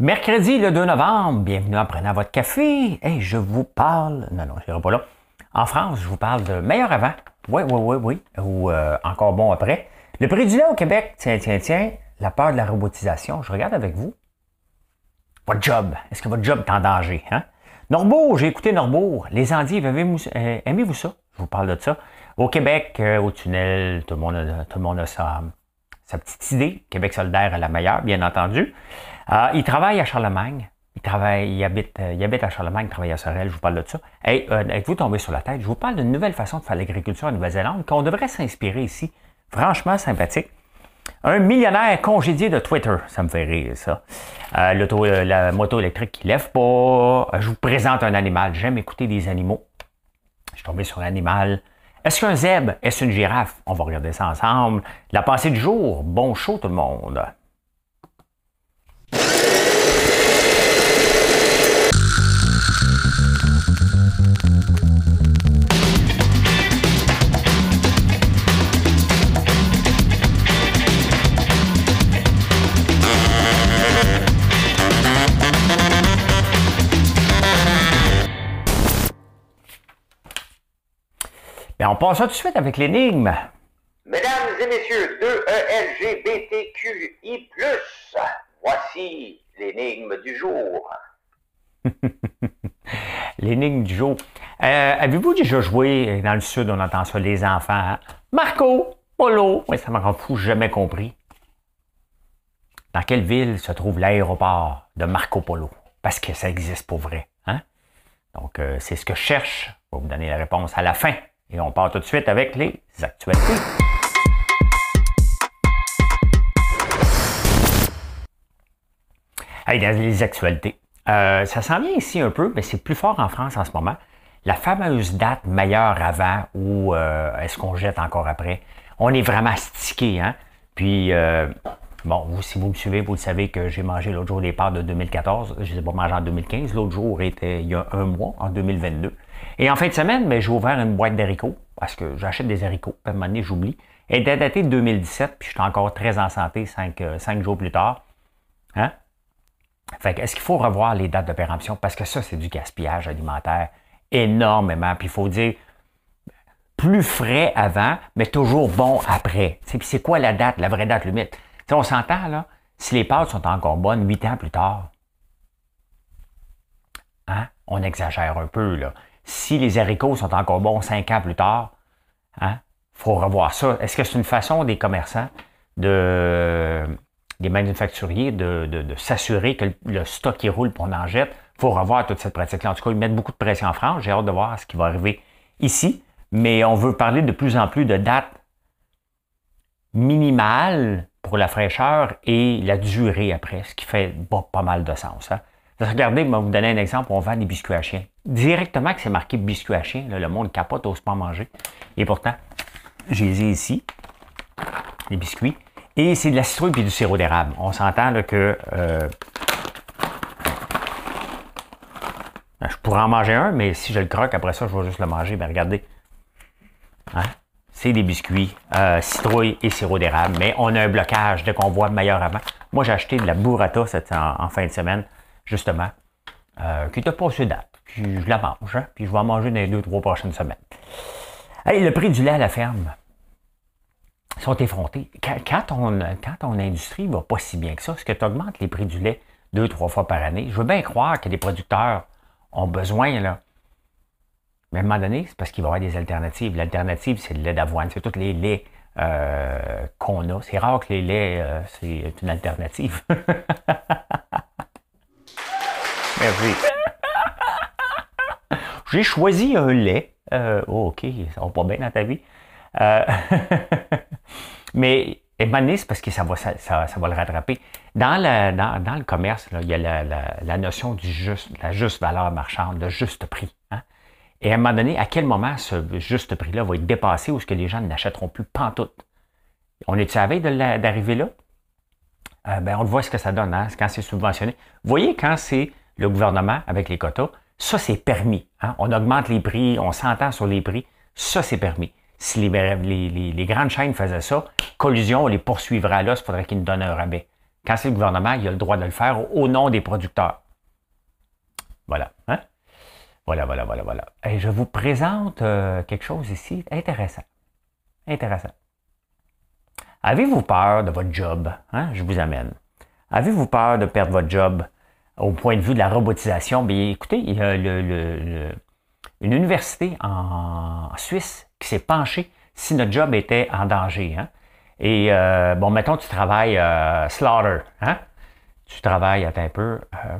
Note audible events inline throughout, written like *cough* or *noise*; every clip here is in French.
Mercredi le 2 novembre, bienvenue en prenant votre café. Et je vous parle, non, non, je n'irai pas là. En France, je vous parle de meilleur avant. Oui, oui, oui, oui. Ou euh, encore bon après. Le prix du lait au Québec, tiens, tiens, tiens, la peur de la robotisation. Je regarde avec vous. Votre job. Est-ce que votre job est en danger? Hein? Norbourg, j'ai écouté Norbourg. Les endives, euh, aimez-vous ça? Je vous parle de ça. Au Québec, euh, au tunnel, tout le monde a, tout le monde sa, sa petite idée. Québec solidaire est la meilleure, bien entendu. Euh, il travaille à Charlemagne. Il travaille, il habite, euh, il habite à Charlemagne, il travaille à Sorel, je vous parle de ça. Et euh, êtes-vous tombé sur la tête? Je vous parle d'une nouvelle façon de faire l'agriculture en Nouvelle-Zélande qu'on devrait s'inspirer ici. Franchement sympathique. Un millionnaire congédié de Twitter, ça me fait rire ça. Euh, la moto électrique qui lève pas. Je vous présente un animal. J'aime écouter des animaux. Je suis tombé sur un animal. Est-ce qu'un zèbre est-ce une girafe? On va regarder ça ensemble. La pensée du jour. Bon show tout le monde. Bien, on passe ça tout de suite avec l'énigme. Mesdames et messieurs, 2ELGBTQI+, voici l'énigme du jour. *laughs* l'énigme du jour. Euh, Avez-vous déjà joué dans le sud, on entend ça, les enfants? Marco, Polo, oui, ça m'a rend fou, jamais compris. Dans quelle ville se trouve l'aéroport de Marco Polo? Parce que ça existe pour vrai. Hein? Donc, euh, c'est ce que je cherche. Je vais vous donner la réponse à la fin. Et on part tout de suite avec les actualités. Hey, dans les actualités. Euh, ça s'en vient ici un peu, mais c'est plus fort en France en ce moment. La fameuse date meilleure avant ou euh, est-ce qu'on jette encore après? On est vraiment stické, hein? Puis, euh, bon, vous, si vous me suivez, vous le savez que j'ai mangé l'autre jour les pâtes de 2014. Je ne les ai pas mangées en 2015. L'autre jour était il y a un mois, en 2022. Et en fin de semaine, ben, j'ai ouvert une boîte d'haricots parce que j'achète des haricots. À un moment donné, j'oublie. Elle était datée de 2017, puis je suis encore très en santé cinq, cinq jours plus tard. Hein? Fait est-ce qu'il faut revoir les dates de péremption? Parce que ça, c'est du gaspillage alimentaire énormément. Puis il faut dire plus frais avant, mais toujours bon après. Puis c'est quoi la date, la vraie date limite? on s'entend, là, si les pâtes sont encore bonnes huit ans plus tard, hein? on exagère un peu, là. Si les haricots sont encore bons cinq ans plus tard, hein? faut revoir ça. Est-ce que c'est une façon des commerçants de des manufacturiers de, de, s'assurer que le stock qui roule pour en jette. Il faut revoir toute cette pratique-là. En tout cas, ils mettent beaucoup de pression en France. J'ai hâte de voir ce qui va arriver ici. Mais on veut parler de plus en plus de dates minimales pour la fraîcheur et la durée après, ce qui fait pas mal de sens. Hein. Regardez, je vais vous donner un exemple. On vend des biscuits à chien. Directement que c'est marqué biscuits à chien, le monde capote, n'ose pas manger. Et pourtant, j'ai ici, les biscuits. Et c'est de la citrouille et du sirop d'érable. On s'entend que euh, je pourrais en manger un, mais si je le croque, après ça, je vais juste le manger. Mais regardez. Hein? C'est des biscuits, euh, citrouille et sirop d'érable. Mais on a un blocage dès qu'on voit meilleur avant. Moi, j'ai acheté de la burrata en, fin de semaine, justement, euh, qui était pas sur date. Puis je la mange, hein? puis je vais en manger dans les deux, trois prochaines semaines. Hey, le prix du lait à la ferme sont effrontés. Quand, ton, quand ton industrie va pas si bien que ça, est-ce que tu augmentes les prix du lait deux, trois fois par année? Je veux bien croire que les producteurs ont besoin, là. Mais à un moment donné, c'est parce qu'il va y avoir des alternatives. L'alternative, c'est le lait d'avoine. C'est tous les laits euh, qu'on a. C'est rare que les laits, euh, c'est une alternative. *laughs* Merci. J'ai choisi un lait. Euh, oh, OK, ça va pas bien dans ta vie. Euh, *laughs* mais et c'est parce que ça va, ça, va le rattraper. Dans, le commerce, il y a la, notion du juste, la juste valeur marchande, le juste prix. Hein. Et à un moment donné, à quel moment ce juste prix-là va être dépassé ou est-ce que les gens n'achèteront plus pantoute? On est-tu à d'arriver là? Euh, ben, on voit ce que ça donne hein, quand c'est subventionné. Vous voyez, quand c'est le gouvernement avec les quotas, ça, c'est permis. Hein. On augmente les prix, on s'entend sur les prix. Ça, c'est permis si les, grandes chaînes faisaient ça, collusion, on les poursuivrait là, il faudrait qu'ils nous donnent un rabais. Quand c'est le gouvernement, il a le droit de le faire au nom des producteurs. Voilà. Hein? Voilà, voilà, voilà, voilà. Et je vous présente euh, quelque chose ici intéressant. Intéressant. Avez-vous peur de votre job? Hein? Je vous amène. Avez-vous peur de perdre votre job au point de vue de la robotisation? Bien, écoutez, il y a une université en Suisse qui s'est penchée si notre job était en danger. Hein? Et euh, bon, mettons, tu travailles euh, Slaughter. Hein? Tu travailles, attends un peu. Euh,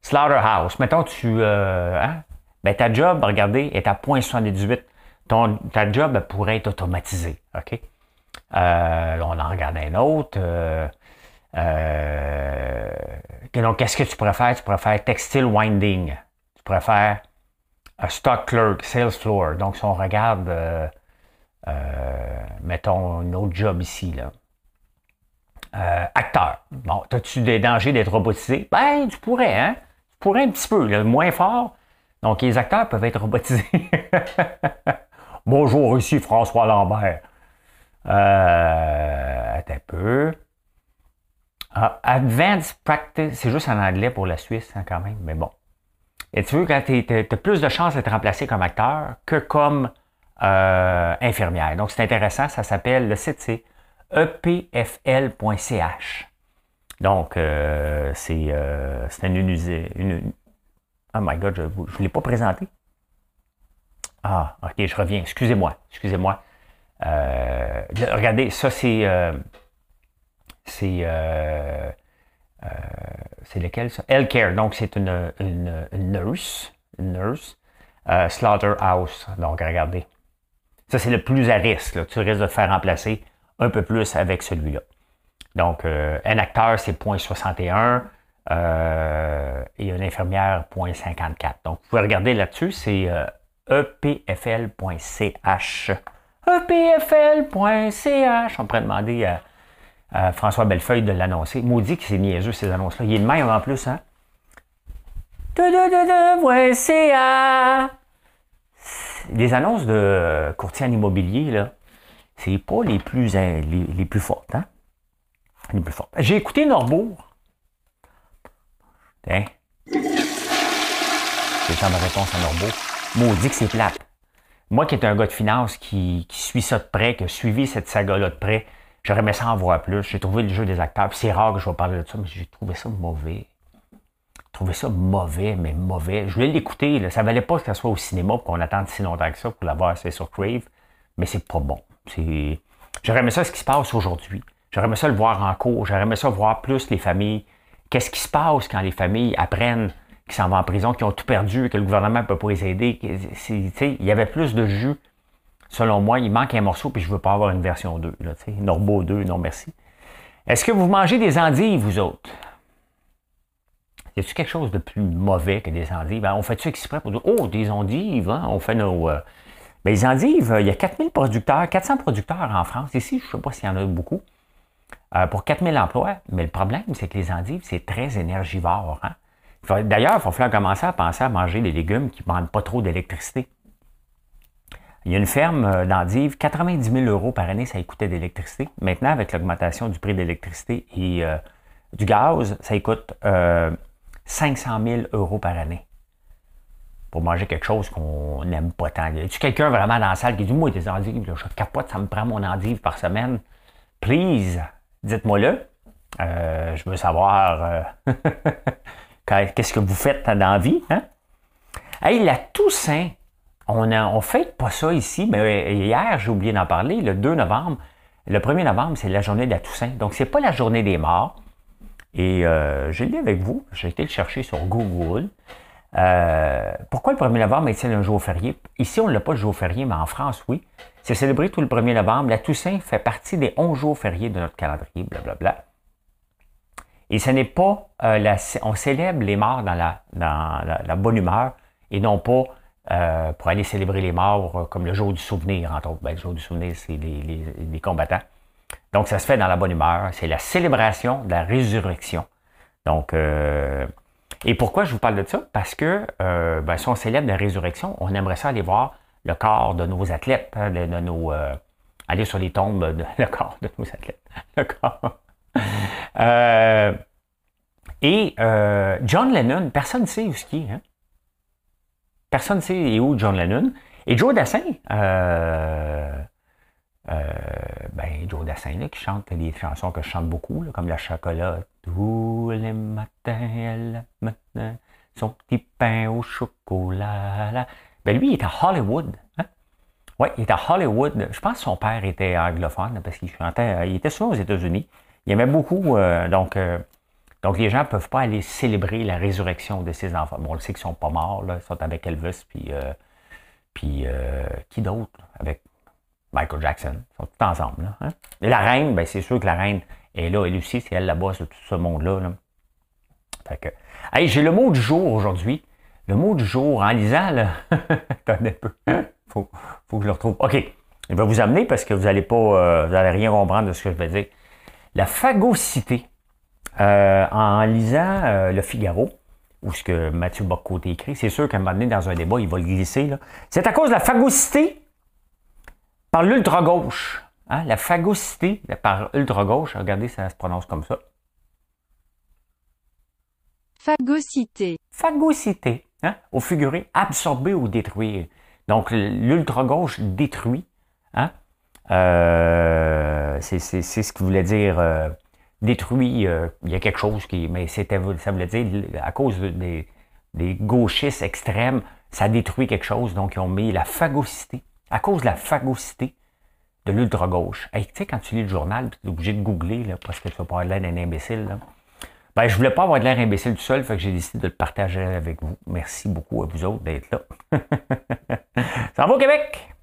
Slaughterhouse. Mettons, tu. Hein? Ben, ta job, regardez, est à 0.78. Ton, ta job pourrait être automatisée. OK? on en regarde un autre. donc, qu'est-ce que tu préfères? Tu préfères textile winding. Tu préfères stock clerk, sales floor. Donc, si on regarde euh, mettons un autre job ici, là. Euh, acteur. Bon, as-tu des dangers d'être robotisé? Ben, tu pourrais, hein? Tu pourrais un petit peu, moins fort. Donc, les acteurs peuvent être robotisés. *laughs* Bonjour, ici François Lambert. Euh, attends un peu. Ah, advanced Practice, c'est juste en anglais pour la Suisse, hein, quand même, mais bon. Et tu veux, quand tu as plus de chances d'être remplacé comme acteur que comme euh, infirmière. Donc, c'est intéressant. Ça s'appelle, le site, c'est epfl.ch. Donc, euh, c'est euh, une, une, Oh my God, je ne l'ai pas présenté. Ah, ok, je reviens. Excusez-moi. Excusez-moi. regardez, ça, c'est. c'est. C'est lequel ça? Healthcare. Donc, c'est une, une, nurse. Une nurse. Slaughterhouse. Donc, regardez. Ça, c'est le plus à risque. Tu risques de te faire remplacer un peu plus avec celui-là. Donc, euh, un acteur, c'est 0.61 euh, et une infirmière, 0.54. Donc, vous pouvez regarder là-dessus, c'est euh, epfl.ch. epfl.ch. On pourrait demander à, François Bellefeuille de l'annoncer. Maudit que c'est niaiseux, ces annonces-là. Il est de même en plus, hein? les annonces de courtiers en immobilier, là, c'est pas les plus, hein, les, plus fortes. Hein? Les plus fortes. J'ai écouté Norbourg. Hein? C'est ça ma réponse à Norbourg. Maudit que c'est plate. Moi qui est un gars de finance qui, qui suit ça de près, qui a suivi cette saga-là de près, j'aurais aimé ça en voir plus. J'ai trouvé le jeu des acteurs. C'est rare que je vais parler de ça, mais j'ai trouvé ça mauvais trouvais ça mauvais, mais mauvais. Je voulais l'écouter. Ça valait pas que ça soit au cinéma pour qu'on attende si longtemps que ça pour l'avoir assez sur Crave, mais c'est pas bon. J'aurais aimé ça ce qui se passe aujourd'hui. J'aurais aimé ça le voir en cours. J'aurais aimé ça voir plus les familles. Qu'est-ce qui se passe quand les familles apprennent qu'ils s'en vont en prison, qu'ils ont tout perdu, que le gouvernement ne peut pas les aider. Il y avait plus de jus. Selon moi, il manque un morceau, puis je ne veux pas avoir une version 2. Là, Norbo 2, non merci. Est-ce que vous mangez des endives, vous autres? Y a-t-il quelque chose de plus mauvais que des endives? Ben, on fait-tu exprès pour dire, oh, des endives, hein? on fait nos. Euh, ben, les endives, il y a 4000 producteurs, 400 producteurs en France. Ici, je ne sais pas s'il y en a beaucoup. Euh, pour 4000 emplois. Mais le problème, c'est que les endives, c'est très énergivore. Hein? D'ailleurs, il va falloir commencer à penser à manger des légumes qui ne demandent pas trop d'électricité. Il y a une ferme euh, d'endives, 90 000 euros par année, ça coûtait d'électricité. Maintenant, avec l'augmentation du prix de l'électricité et du gaz, ça coûte 500 000 euros par année pour manger quelque chose qu'on n'aime pas tant. Y a-tu quelqu'un vraiment dans la salle qui dit Moi, des endives, je capote, ça me prend mon endive par semaine. Please, dites-moi-le. Euh, je veux savoir euh, *laughs* qu'est-ce que vous faites dans la vie. Hein? Hey, la Toussaint, on ne fait pas ça ici, mais hier, j'ai oublié d'en parler, le 2 novembre. Le 1er novembre, c'est la journée de la Toussaint. Donc, c'est pas la journée des morts. Et euh, je l'ai avec vous. J'ai été le chercher sur Google. Euh, pourquoi le 1er novembre est-il un jour férié? Ici, on ne l'a pas le jour férié, mais en France, oui. C'est célébré tout le 1er novembre. La Toussaint fait partie des 11 jours fériés de notre calendrier, blablabla. Et ce n'est pas, euh, la, on célèbre les morts dans la, bonne humeur et non pas pour aller célébrer les morts comme le jour du souvenir, entre autres. Ben, le jour du souvenir, c'est les, combattants. Donc, ça se fait dans la bonne humeur. C'est la célébration de la résurrection. Donc, euh, et pourquoi je vous parle de ça? Parce que euh, ben, si on célèbre la résurrection, on aimerait ça aller voir le corps de nos athlètes, hein, de, nos, euh, aller sur les tombes, *laughs* le corps de nos athlètes, *laughs* le corps, Euh, et euh, John Lennon, personne ne sait où ce qui est. Hein? Personne ne sait où John Lennon. Et Joe Dassin, euh, ben, Joe Dassin là, qui chante des chansons que je chante beaucoup, comme La Chocolat. Tous les matins, matin, son petit pain au chocolat. Ben, lui, il est à Hollywood. Hein? Oui, il est à Hollywood. Je pense que son père était anglophone parce qu'il chantait, il était souvent aux États-Unis. Il aimait beaucoup, donc donc, les gens ne peuvent pas aller célébrer la résurrection de ses enfants. Bon, on le sait qu'ils ne sont pas morts, là. ils sont avec Elvis, puis, euh, puis euh, qui d'autre? Avec Michael Jackson. Ils sont tous ensemble. Là, hein? Et la reine, ben, c'est sûr que la reine est là, elle aussi, c'est elle la bosse de tout ce monde-là. Là. Fait que, hey, j'ai le mot du jour aujourd'hui. Le mot du jour, en lisant, là, *laughs* attendez un peu. Faut, faut que je le retrouve. OK. Je vais vous amener parce que vous n'allez pas, euh, vous n'allez rien comprendre de ce que je vais dire. La phagocité. Euh, en lisant euh, Le Figaro, ou ce que Mathieu Boccoté écrit, c'est sûr qu'à un moment donné, dans un débat, il va le glisser. C'est à cause de la phagocité par l'ultra-gauche. Hein? La phagocité par ultra-gauche, regardez, ça se prononce comme ça. Phagocité. Phagocité. Hein? Au figuré, absorber ou détruire. Donc, l'ultra-gauche détruit. Hein? Euh, c'est ce que voulait dire détruit, euh, il y a quelque chose qui. Mais ça voulait dire, à cause des, des, gauchistes extrêmes, ça détruit quelque chose. Donc, ils ont mis la phagocité. À cause de la phagocité de l'ultra-gauche. tu sais, quand tu lis le journal, tu es obligé de googler, là, parce que tu vas pas avoir l'air d'un imbécile. Là. Ben, je voulais pas avoir de l'air imbécile tout seul, fait que j'ai décidé de le partager avec vous. Merci beaucoup à vous autres d'être là. *laughs* ça va au Québec!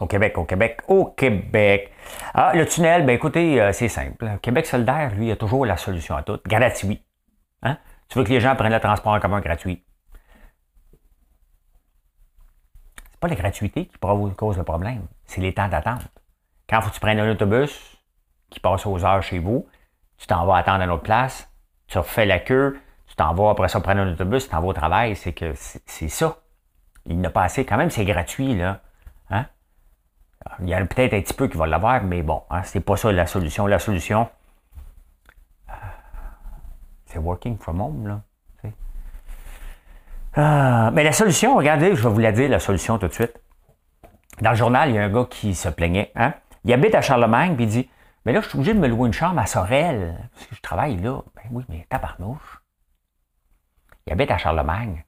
Au Québec, au Québec, au Québec. Ah, le tunnel, ben écoutez, euh, c'est simple. Québec solidaire, lui, a toujours la solution à tout. Gratuit. Hein? Tu veux que les gens prennent le transport en commun gratuit? C'est pas la gratuité qui cause le problème, c'est les temps d'attente. Quand faut que tu prennes un autobus qui passe aux heures chez vous, tu t'en vas attendre à une autre place, tu refais la queue, tu t'en vas après ça prendre un autobus, tu t'en vas au travail, c'est que c'est ça. Il n'a pas assez. Quand même, c'est gratuit, là. Il y en a peut-être un petit peu qui va l'avoir, mais bon, hein, c'est pas ça la solution. La solution, euh, c'est working from home, là. Euh, mais la solution, regardez, je vais vous la dire, la solution tout de suite. Dans le journal, il y a un gars qui se plaignait. Hein? Il habite à Charlemagne, puis il dit Mais là, je suis obligé de me louer une chambre à Sorel, parce que je travaille là. Ben oui, mais tabarnouche. Il habite à Charlemagne.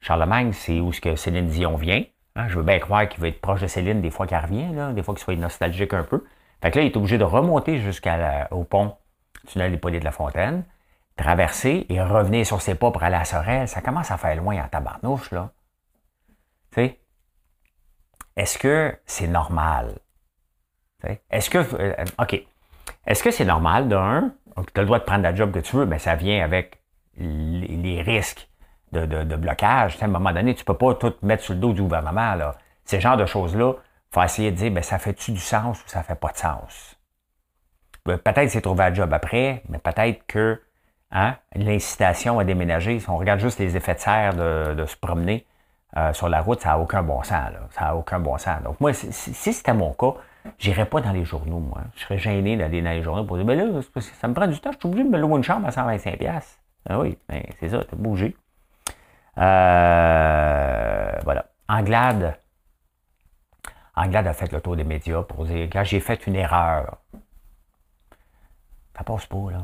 Charlemagne, c'est où ce que Céline Dion vient. Hein, je veux bien croire qu'il va être proche de Céline des fois qu'il revient, des fois qu'il soit nostalgique un peu. Fait que là, il est obligé de remonter jusqu'au pont tunnel Hippolyte de la Fontaine, traverser et revenir sur ses pas pour aller à Sorel. Ça commence à faire loin en tabarnouche, là. Tu sais? Est-ce que c'est normal? Est-ce que. Euh, OK. Est-ce que c'est normal, d'un, tu as le droit de prendre la job que tu veux, mais ça vient avec les risques de, blocage. À un moment donné, tu ne peux pas tout mettre sur le dos du gouvernement. Là. Ces genres de choses-là, il faut essayer de dire, ben, ça fait-tu du sens ou ça ne fait pas de sens? Ben, peut-être c'est trouvé un job après, mais peut-être que hein, l'incitation à déménager, si on regarde juste les effets de serre de, se promener euh, sur la route, ça n'a aucun bon sens. Ça n'a aucun bon sens. Donc moi, si, c'était mon cas, j'irais pas dans les journaux, moi. Je serais gêné d'aller dans les journaux pour dire, ben là, ça me prend du temps, je suis obligé de me louer une chambre à 125$. Ah oui, ben, c'est ça, as bougé. Euh, voilà. Anglade. Anglade a fait le tour des médias pour dire quand j'ai fait une erreur. Ça passe pas, là.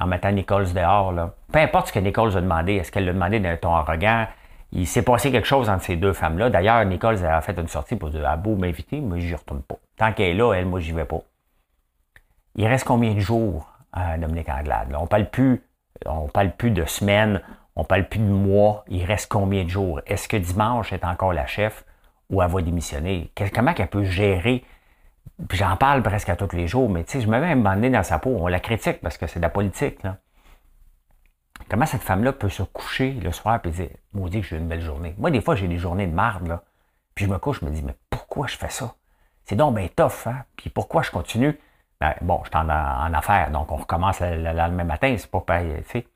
En mettant Nichols dehors, là. Peu importe ce que Nichols a demandé, est-ce qu'elle l'a demandé d'un ton arrogant? Il s'est passé quelque chose entre ces deux femmes-là. D'ailleurs, Nichols a fait une sortie pour dire Ah, beau m'inviter, moi, j'y retourne pas. Tant qu'elle est là, elle, moi, j'y vais pas. Il reste combien de jours à Dominique Anglade? On parle plus, on parle plus de semaines, on parle plus de mois, il reste combien de jours? Est-ce que dimanche est encore la chef ou elle va démissionner? Comment qu'elle peut gérer? j'en parle presque à tous les jours, mais tu je me mets même donné dans sa peau. On la critique parce que c'est de la politique. Comment cette femme-là peut se coucher le soir et dire Maudit que j'ai une belle journée? Moi, des fois, j'ai des journées de marde. Puis je me couche, je me dis, mais pourquoi je fais ça? C'est donc bien tough, hein? Puis pourquoi je continue? Ben, bon, je suis en, en affaires, donc on recommence le, lendemain matin, c'est pas pareil, tu sais.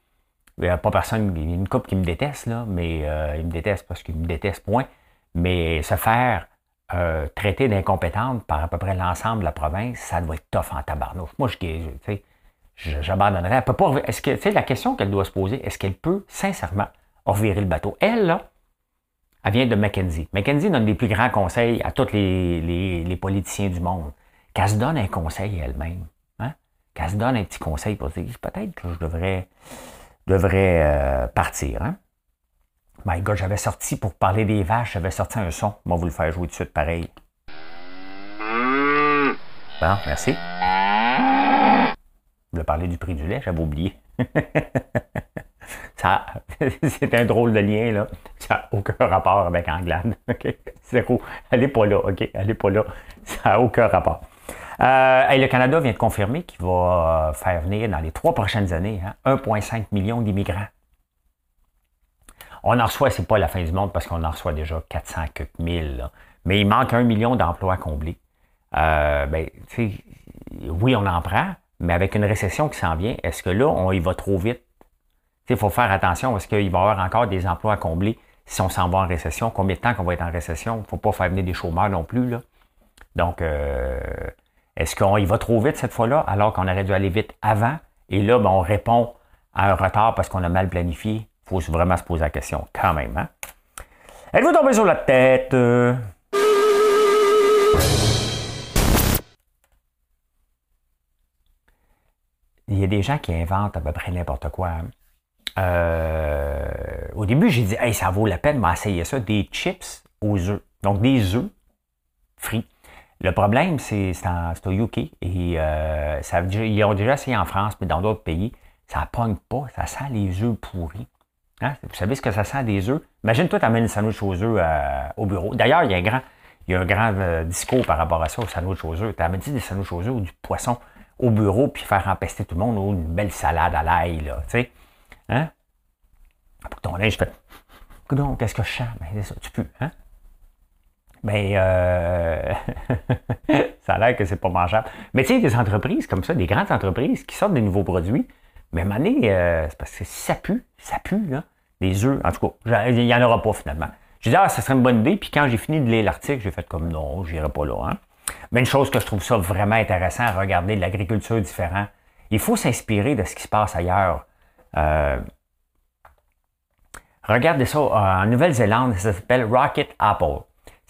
Il n'y a pas personne, il y a une couple qui me déteste, là, mais euh, il me déteste parce qu'il me déteste, point. Mais se faire euh, traiter d'incompétente par à peu près l'ensemble de la province, ça doit être tough en tabarnouche. Moi, je, j'abandonnerais. Elle peut pas. Est-ce que, tu sais, la question qu'elle doit se poser, est-ce qu'elle peut sincèrement revirer le bateau? Elle, là, elle vient de Mackenzie. Mackenzie donne des plus grands conseils à tous les, politiciens du monde. Qu'elle se donne un conseil elle-même. Hein? Qu'elle se donne un petit conseil pour dire peut-être que je devrais, devrais euh, partir. Hein? My God, j'avais sorti pour parler des vaches, j'avais sorti un son. Moi, vous le faire jouer tout de suite pareil. Bon, merci. Je voulais parler du prix du lait, j'avais oublié. *laughs* ça, *laughs* c'est un drôle de lien, là. Ça n'a aucun rapport avec Anglade. *laughs* OK? Zéro. Elle n'est pas là, OK? Elle n'est pas là. Ça n'a aucun rapport. Euh, le Canada vient de confirmer qu'il va euh, faire venir dans les trois prochaines années 1,5 hein, million d'immigrants on en reçoit, c'est pas la fin du monde parce qu'on en reçoit déjà 400 quelques mille. Mais il manque un million d'emplois comblés. Euh, ben, oui, on en prend, mais avec une récession qui s'en vient, est-ce que là, on y va trop vite? Il faut faire attention parce qu'il va y avoir encore des emplois à combler si on s'en va en récession? Combien de temps qu'on va être en récession? Il ne faut pas faire venir des chômeurs non plus. Là. Donc, euh, est-ce qu'on y va trop vite cette fois-là alors qu'on aurait dû aller vite avant? Et là, ben, on répond à un retard parce qu'on a mal planifié faut vraiment se poser la question quand même. Hein? Êtes-vous tombé sur la tête? Il y a des gens qui inventent à peu près n'importe quoi. Hein. Euh, au début, j'ai dit, hey, ça vaut la peine d'essayer ça, des chips aux œufs. Donc, des œufs frits. Le problème, c'est au UK et euh, ils ont déjà essayé en France, mais dans d'autres pays, ça ne pogne pas, ça sent les œufs pourris. Hein? Vous savez ce que ça sent des œufs? Imagine-toi, tu amènes une sandwich aux œufs euh, au bureau. D'ailleurs, il y a un grand, il y a un grand euh, discours par rapport à ça, au sandwich aux œufs. Tu amènes des sandwichs aux œufs ou du poisson au bureau, puis faire empester tout le monde, ou une belle salade à l'ail, là, tu sais? Hein? Pour ton linge, je fais, qu'est-ce que je sens? Ben, c'est ça, tu peux, hein? Ben, euh... *laughs* ça a l'air que c'est pas mangeable. Mais tu sais, des entreprises comme ça, des grandes entreprises qui sortent des nouveaux produits, mais à euh, c'est parce que ça pue, ça pue, là. Les œufs, en tout cas, il n'y en aura pas finalement. J'ai dit, ah, ça serait une bonne idée. Puis quand j'ai fini de lire l'article, j'ai fait comme non, je n'irai pas là. Hein. Mais une chose que je trouve ça vraiment intéressant à regarder de l'agriculture différente, il faut s'inspirer de ce qui se passe ailleurs. Euh, regardez ça, en Nouvelle-Zélande, ça s'appelle Rocket Apple.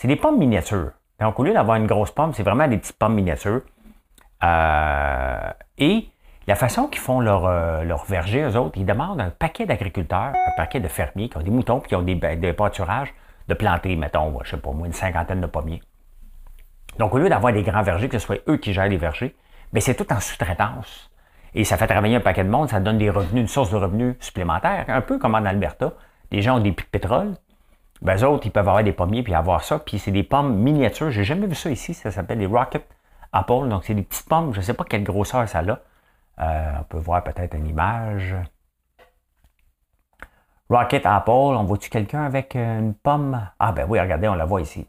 C'est des pommes miniatures. Donc, au lieu d'avoir une grosse pomme, c'est vraiment des petites pommes miniatures. Euh, et la façon qu'ils font leur, euh, leur eux autres, ils demandent un paquet d'agriculteurs, un paquet de fermiers qui ont des moutons puis qui ont des, des pâturages de planter, mettons, je sais pas moi, une cinquantaine de pommiers. Donc, au lieu d'avoir des grands vergers, que ce soit eux qui gèrent les vergers, mais c'est tout en sous-traitance. Et ça fait travailler un paquet de monde, ça donne des revenus, une source de revenus supplémentaire, un peu comme en Alberta. Les gens ont des puits de pétrole. Ben, eux autres, ils peuvent avoir des pommiers puis avoir ça. Puis c'est des pommes miniatures. J'ai jamais vu ça ici. Ça s'appelle des Rocket Apple. Donc, c'est des petites pommes. Je ne sais pas quelle grosseur ça a. Euh, on peut voir peut-être une image. Rocket Apple, on voit-tu quelqu'un avec une pomme? Ah ben oui, regardez, on la voit ici.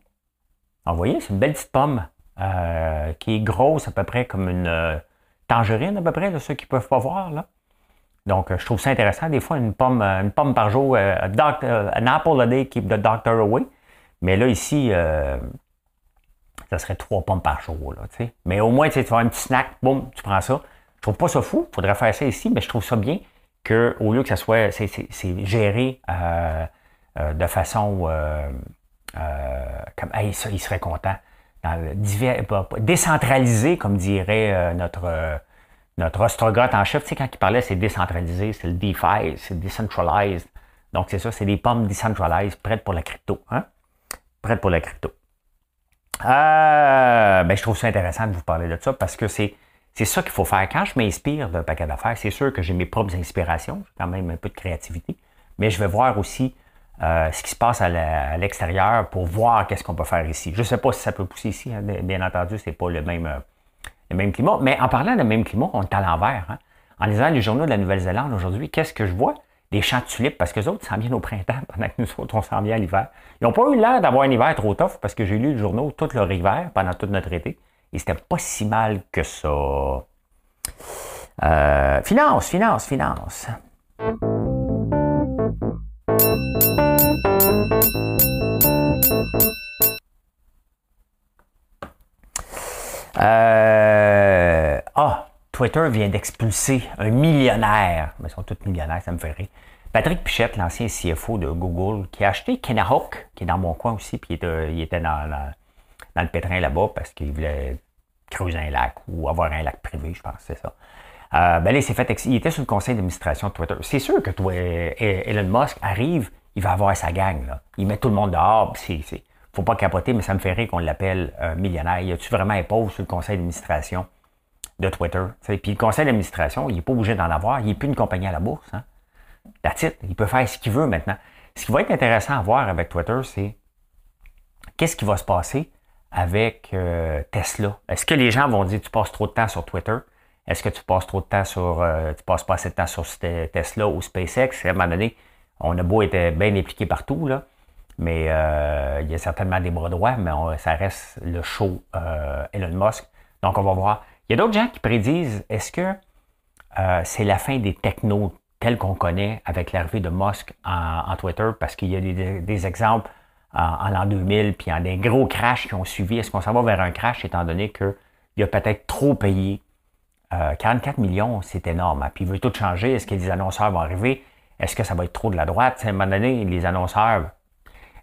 Vous voyez, c'est une belle petite pomme euh, qui est grosse à peu près comme une euh, tangerine à peu près, ceux qui ne peuvent pas voir. Là. Donc, je trouve ça intéressant. Des fois, une pomme, une pomme par jour, an apple a day keep the doctor away. Mais là, ici, ça serait trois pommes par jour. Mais au moins, tu vas un petit snack, boum, tu prends ça. Je trouve pas ça fou, il faudrait faire ça ici, mais je trouve ça bien qu'au lieu que ça soit c'est, géré euh, euh, de façon euh, comme hey, ça, il serait content. décentralisé, comme dirait notre, notre ostrogoth en chef. Tu sais, quand il parlait, c'est décentralisé, c'est le DeFi, c'est decentralized. Donc, c'est ça, c'est des pommes decentralized, prêtes pour la crypto. Hein? Prêtes pour la crypto. ben, je trouve ça intéressant de vous parler de ça parce que c'est c'est ça qu'il faut faire. Quand je m'inspire d'un paquet d'affaires, c'est sûr que j'ai mes propres inspirations, j'ai quand même un peu de créativité, mais je vais voir aussi euh, ce qui se passe à l'extérieur pour voir qu'est-ce qu'on peut faire ici. Je ne sais pas si ça peut pousser ici, hein. bien entendu, ce n'est pas le même, euh, même climat. Mais en parlant de même climat, on est à l'envers. Hein. En lisant les journaux de la Nouvelle-Zélande aujourd'hui, qu'est-ce que je vois? Des champs de tulipes, parce que les autres s'en viennent au printemps, pendant que nous autres, on s'en vient à l'hiver. Ils n'ont pas eu l'air d'avoir un hiver trop tough, parce que j'ai lu le journaux tout leur hiver, pendant tout notre été, et c'était pas si mal que ça. Euh, finance, finance, finance. Euh, Twitter vient d'expulser un millionnaire. Mais ils sont tous millionnaires, ça me fait rire. Patrick Pichette, l'ancien CFO de Google, qui a acheté Kenahawk, qui est dans mon coin aussi, puis il était, dans, le pétrin là-bas parce qu'il voulait creuser un lac ou avoir un lac privé, je pense, c'est ça. Euh, ben là, il fait. Il était sur le conseil d'administration de Twitter. C'est sûr que toi, Elon Musk arrive, il va avoir sa gang. Là. Il met tout le monde dehors. Il ne faut pas capoter, mais ça me fait rire qu'on l'appelle euh, millionnaire. Y a-tu vraiment un pauvre sur le conseil d'administration? De Twitter? Puis le conseil d'administration, il n'est pas obligé d'en avoir. Il n'est plus une compagnie à la bourse. Hein? That's Il peut faire ce qu'il veut maintenant. Ce qui va être intéressant à voir avec Twitter, c'est qu'est-ce qui va se passer avec euh, Tesla? Est-ce que les gens vont dire tu passes trop de temps sur Twitter? Est-ce que tu passes trop de temps sur. Euh, tu passes pas assez de temps sur Tesla ou SpaceX? À un moment donné, on a beau être bien impliqué partout, là, mais euh, il y a certainement des bras droits, mais ça reste le show Elon Musk. Donc, on va voir. Il y a d'autres gens qui prédisent est-ce que c'est la fin des technos tels qu'on connaît avec l'arrivée de Musk en, Twitter? Parce qu'il y a des exemples en, l'an 2000, puis en des gros crashs qui ont suivi. Est-ce qu'on s'en va vers un crash étant donné qu'il a peut-être trop payé? 44 euh, millions, c'est énorme. Puis il veut tout changer. Est-ce que les annonceurs vont arriver? Est-ce que ça va être trop de la droite? À un moment donné, les annonceurs,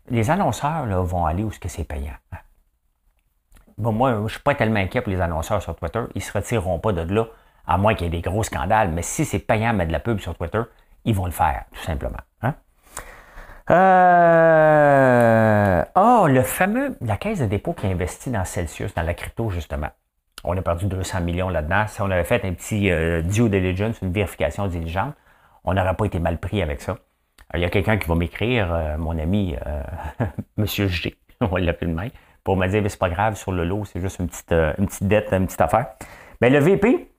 les annonceurs là, vont aller où ce que c'est payant? Moi, je ne suis pas tellement inquiet pour les annonceurs sur Twitter. Ils ne se retireront pas de là, à moins qu'il y ait des gros scandales. Mais si c'est payant de mettre de la pub sur Twitter, ils vont le faire, tout simplement. Hein? Euh, oh, le fameux, la caisse de dépôt qui investit dans Celsius, dans la crypto, justement. On a perdu 200 millions là-dedans. Si on avait fait un petit euh, due diligence, une vérification diligente, on n'aurait pas été mal pris avec ça. il y a quelqu'un qui va m'écrire, euh, mon ami, *laughs* Monsieur G, *laughs* on va l'appeler de même, pour me dire, c'est pas grave, sur le lot, c'est juste une petite, une petite dette, une petite affaire. Ben, le VP,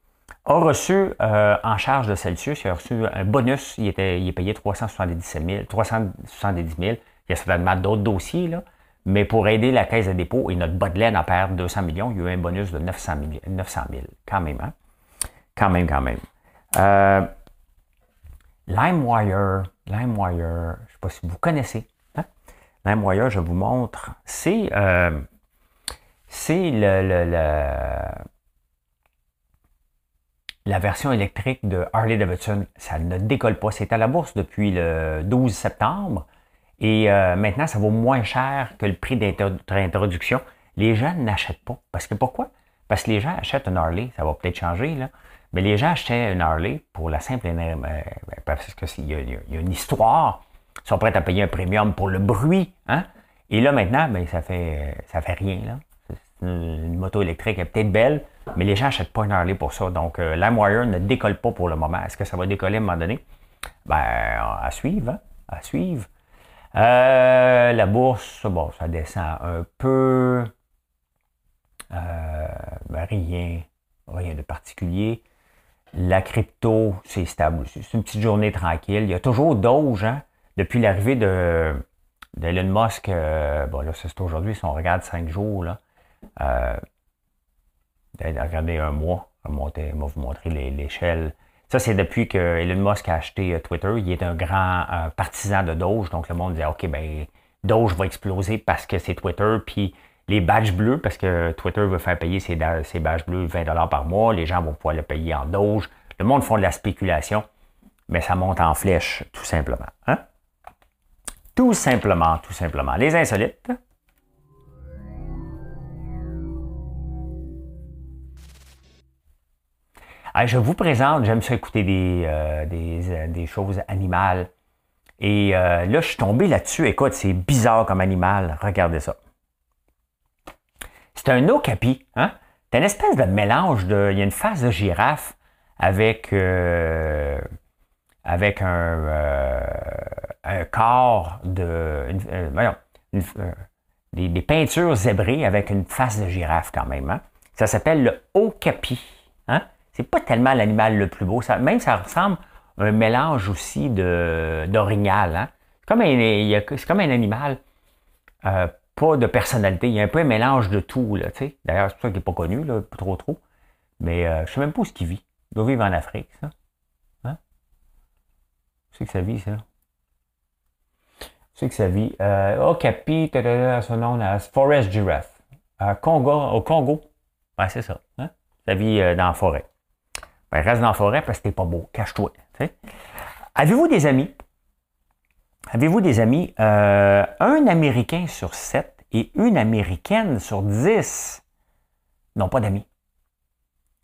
a reçu euh, en charge de Celsius, il a reçu un bonus, il, était, il est payé 377 000, 370 000. Il y a certainement d'autres dossiers, là, mais pour aider la caisse de dépôt et notre bas à perdre 200 millions, il y a eu un bonus de 900 000, 900 000 quand même. Hein? Quand même, quand même. Euh, LimeWire, LimeWire, je ne sais pas si vous connaissez. Hein? LimeWire, je vous montre, c'est euh, la version électrique de Harley Davidson, ça ne décolle pas. C'est à la bourse depuis le 12 septembre et euh, maintenant, ça vaut moins cher que le prix d'introduction. Les gens n'achètent pas. Parce que pourquoi? Parce que les gens achètent un Harley, ça va peut-être changer, là. Mais les gens achetaient un Harley pour la simple euh, ben, parce qu'il y, a une histoire. Sont prêts à payer un premium pour le bruit. Hein? Et là, maintenant, ben, ça fait ça fait rien. Là. Une, moto électrique est peut-être belle, mais les gens n'achètent pas un Harley pour ça. Donc, euh, LimeWire ne décolle pas pour le moment. Est-ce que ça va décoller à un moment donné? Ben, à suivre, hein? à suivre. Euh, la bourse, bon, ça descend un peu. Euh, ben, rien, rien de particulier. La crypto, c'est stable aussi. C'est une petite journée tranquille. Il y a toujours Doge, hein? Depuis l'arrivée de, Musk. bon, là, c'est aujourd'hui, si on regarde cinq jours, là, euh, regardez un mois, on va vous montrer l'échelle. Ça, c'est depuis que Elon Musk a acheté euh, Twitter. Il est un grand euh, partisan de Doge. Donc, le monde dit OK, ben, Doge va exploser parce que c'est Twitter. Puis, les badges bleus, parce que Twitter veut faire payer ses, badges bleus 20 par mois. Les gens vont pouvoir le payer en Doge. Le monde font de la spéculation. Mais ça monte en flèche, tout simplement. Hein? Tout simplement, tout simplement. Les insolites. je vous présente, j'aime ça écouter des, euh, euh, choses animales. Et euh, là, je suis tombé là-dessus. Écoute, c'est bizarre comme animal. Regardez ça. C'est un okapi. Hein? C'est une espèce de mélange de. Il y a une face de girafe avec, avec un, un corps de. des, des, peintures zébrées avec une face de girafe quand même. Hein? Ça s'appelle le okapi. Hein? c'est pas tellement l'animal le plus beau. Ça, même ça ressemble à un mélange aussi d'orignal. Hein? C'est comme, un, comme un animal euh, pas de personnalité. Il y a un peu un mélange de tout. D'ailleurs, c'est pour ça qu'il n'est pas connu, là, trop trop. Mais euh, je ne sais même pas où ce qu'il vit. Il doit vivre en Afrique, ça. Hein? C'est que ça vit, ça? Que ça vit. Euh, Okapi, son nom, Forest Giraffe. Congo, au Congo. Ben, c'est ça. Hein? Ça vit euh, dans la forêt. Ben, reste dans la forêt parce que t'es pas beau. Cache-toi. Avez-vous des amis? Avez-vous des amis? Euh, un Américain sur sept et une Américaine sur dix n'ont pas d'amis.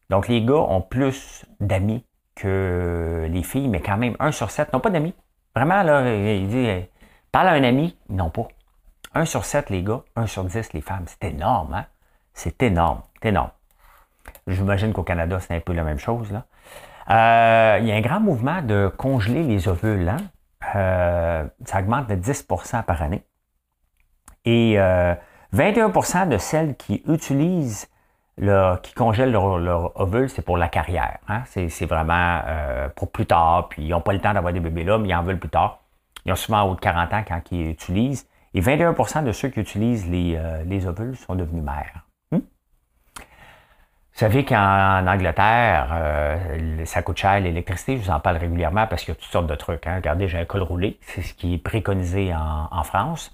Donc, les gars ont plus d'amis que les filles, mais quand même, un sur sept n'ont pas d'amis. Vraiment, là, il dit, euh, parle à un ami, ils n'ont pas. Un sur sept, les gars, un sur dix, les femmes. C'est énorme, hein? C'est énorme, c'est énorme. J'imagine qu'au Canada, c'est un peu la même chose, là. Euh, il y a un grand mouvement de congeler les ovules. Hein? Euh, ça augmente de 10% par année. Et euh, 21% de celles qui utilisent, qui congèlent leur, leur ovule, c'est pour la carrière. Hein? C'est, c'est vraiment euh, pour plus tard. Puis ils n'ont pas le temps d'avoir des bébés là, mais ils en veulent plus tard. Ils ont souvent haut de 40 ans quand ils utilisent. Et 21% de ceux qui utilisent les, euh, les ovules sont devenus mères. Hmm? Vous savez qu'en Angleterre, euh, ça coûte cher l'électricité. Je vous en parle régulièrement parce qu'il y a toutes sortes de trucs. Hein. Regardez, j'ai un col roulé. C'est ce qui est préconisé en, France.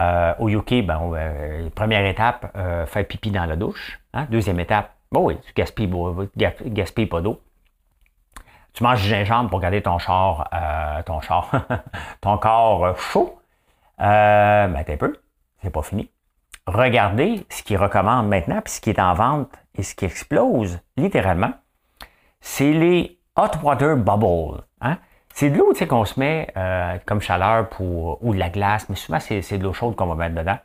Euh, au UK, ben, première étape, faire pipi dans la douche. Hein. Deuxième étape, bon oui, tu gaspilles, ga- gaspilles pas d'eau. Tu manges du gingembre pour garder ton euh, ton *laughs* ton corps chaud. Euh, ben, t'es peu, c'est pas fini. Regardez ce qu'ils recommandent maintenant, puis ce qui est en vente et ce qui explose, littéralement, c'est les hot water bubbles. Hein? C'est de l'eau qu'on se met euh, comme chaleur pour, ou de la glace, mais souvent c'est, c'est de l'eau chaude qu'on va mettre dedans.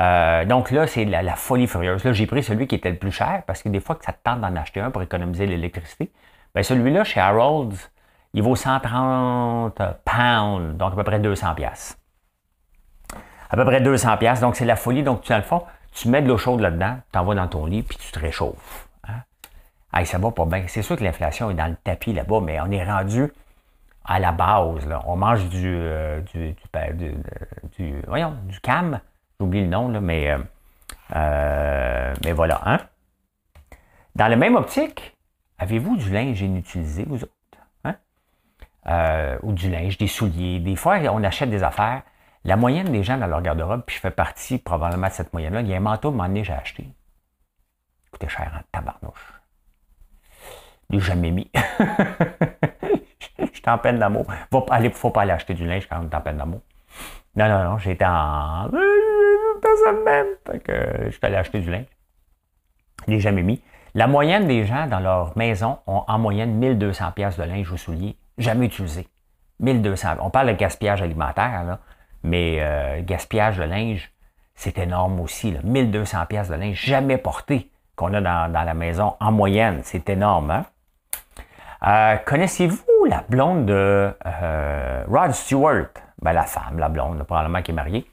Euh, donc là, c'est la, la folie furieuse. Là, j'ai pris celui qui était le plus cher parce que des fois que ça te tente d'en acheter un pour économiser l'électricité. Ben celui-là, chez Harold's, il vaut 130 pounds, donc à peu près 200 pièces. À peu près 200 pièces, donc c'est la folie. Donc tu, dans le fond, tu mets de l'eau chaude là-dedans, tu vas dans ton lit, puis tu te réchauffes. Hein? Ça va pas bien. C'est sûr que l'inflation est dans le tapis là-bas, mais on est rendu à la base. Là. On mange du, euh, du, du, du, du- voyons, du cam. J'oublie le nom, là, mais, euh, euh, mais voilà. Hein? Dans la même optique, avez-vous du linge inutilisé, vous autres? Hein? Euh, ou du linge, des souliers. Des fois, on achète des affaires. La moyenne des gens dans leur garde-robe, puis je fais partie probablement de cette moyenne-là, il y a un manteau, donné, j'ai acheté. Il coûtait cher en tabarnouche. Je l'ai jamais mis. *laughs* Je suis en peine d'amour. Va pas aller, faut pas aller acheter du linge quand on est en peine d'amour. Non, non, non, j'étais en. de même. Fait que je suis allé acheter du linge. Je l'ai jamais mis. La moyenne des gens dans leur maison ont en moyenne 1200 pièces de linge ou souliers jamais utilisé. 1200. On parle de gaspillage alimentaire, mais euh, gaspillage de linge, c'est énorme aussi. Là. 1200 pièces de linge jamais porté qu'on a dans, la maison en moyenne. C'est énorme. Hein? Euh, Connaissez-vous la blonde de euh, Rod Stewart? Ben, la femme, la blonde, probablement qui est mariée.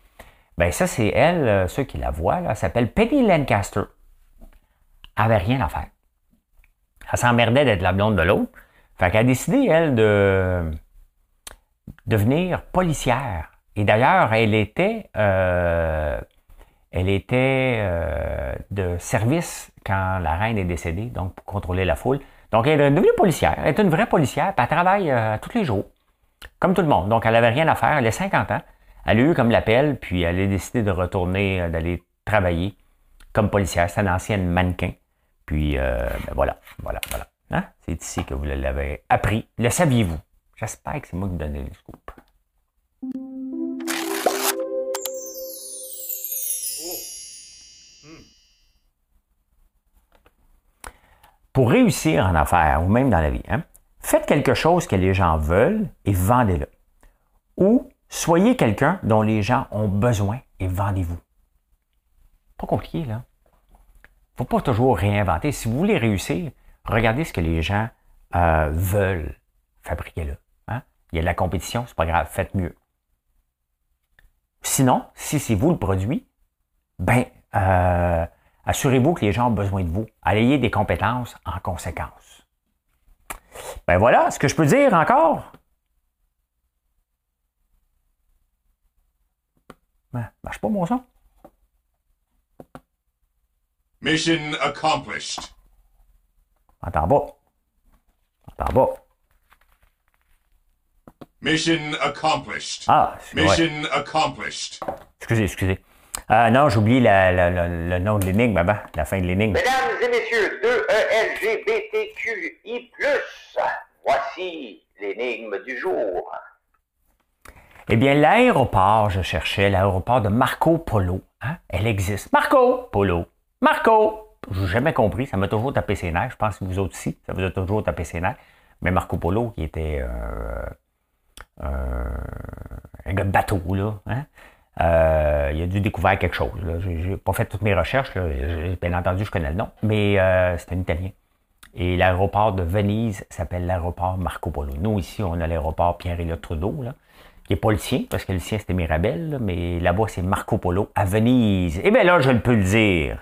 Ben, ça, c'est elle, ceux qui la voient, s'appelle Penny Lancaster. Avait rien à faire. Elle s'emmerdait d'être la blonde de l'autre. Fait qu'elle a décidé, elle, de devenir policière. Et d'ailleurs, elle était, euh, elle était euh, de service quand la reine est décédée, donc pour contrôler la foule. Donc, elle est devenue policière. Elle est une vraie policière, puis elle travaille euh, tous les jours, comme tout le monde. Donc, elle n'avait rien à faire. Elle a 50 ans. Elle a eu comme l'appel, puis elle a décidé de retourner, d'aller travailler comme policière. C'est une ancienne mannequin. Puis, euh, ben voilà, voilà, voilà. Hein? C'est ici que vous l'avez appris. Le saviez-vous? J'espère que c'est moi qui donnais le scoop. Pour réussir en affaires ou même dans la vie, hein, faites quelque chose que les gens veulent et vendez-le. Ou soyez quelqu'un dont les gens ont besoin et vendez-vous. Pas compliqué, là. Faut pas toujours réinventer. Si vous voulez réussir, regardez ce que les gens euh, veulent. Fabriquez-le. Hein? Il y a de la compétition, c'est pas grave, faites mieux. Sinon, si c'est vous le produit, ben, euh, assurez-vous que les gens ont besoin de vous. Ayez des compétences en conséquence. Ben voilà, ce que je peux dire encore? Ben, marche pas mon son. Mission accomplished. Entends pas. Entends pas. Mission accomplished. Ah, ouais. Mission accomplished. excusez, excusez. Euh, non, j'oublie la- la- la- le nom de l'énigme avant, la fin de l'énigme. Mesdames et messieurs de LGBTQI+, voici l'énigme du jour. Eh bien, l'aéroport, je cherchais l'aéroport de Marco Polo. Hein? Elle existe. Marco Polo. Marco! Je n'ai jamais compris. Ça m'a toujours tapé ses nerfs. Je pense que vous autres aussi, ça vous a toujours tapé ses nerfs. Mais Marco Polo, qui était euh, euh, un gars de bateau, là, hein? euh, il a dû découvrir quelque chose. Je n'ai pas fait toutes mes recherches. J'ai- Bien entendu, je connais le nom. Mais c'est un Italien. Et l'aéroport de Venise s'appelle l'aéroport Marco Polo. Nous, ici, on a l'aéroport Pierre-Éliott Trudeau, qui n'est pas le sien, parce que le sien, c'était Mirabel, mais là-bas, c'est Marco Polo à Venise. Eh bien là, je le peux le dire.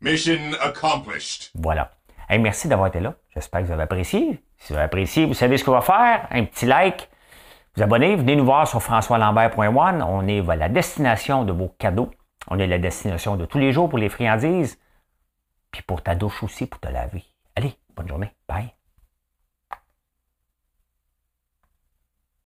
Mission accomplished. Voilà. Merci d'avoir été là. J'espère que vous avez apprécié. Si vous avez apprécié, vous savez ce qu'on va faire. Un petit like, vous abonnez, venez nous voir sur françoislambert.one. On est voilà, la destination de vos cadeaux. On est la destination de tous les jours pour les friandises. Puis pour ta douche aussi, pour te laver.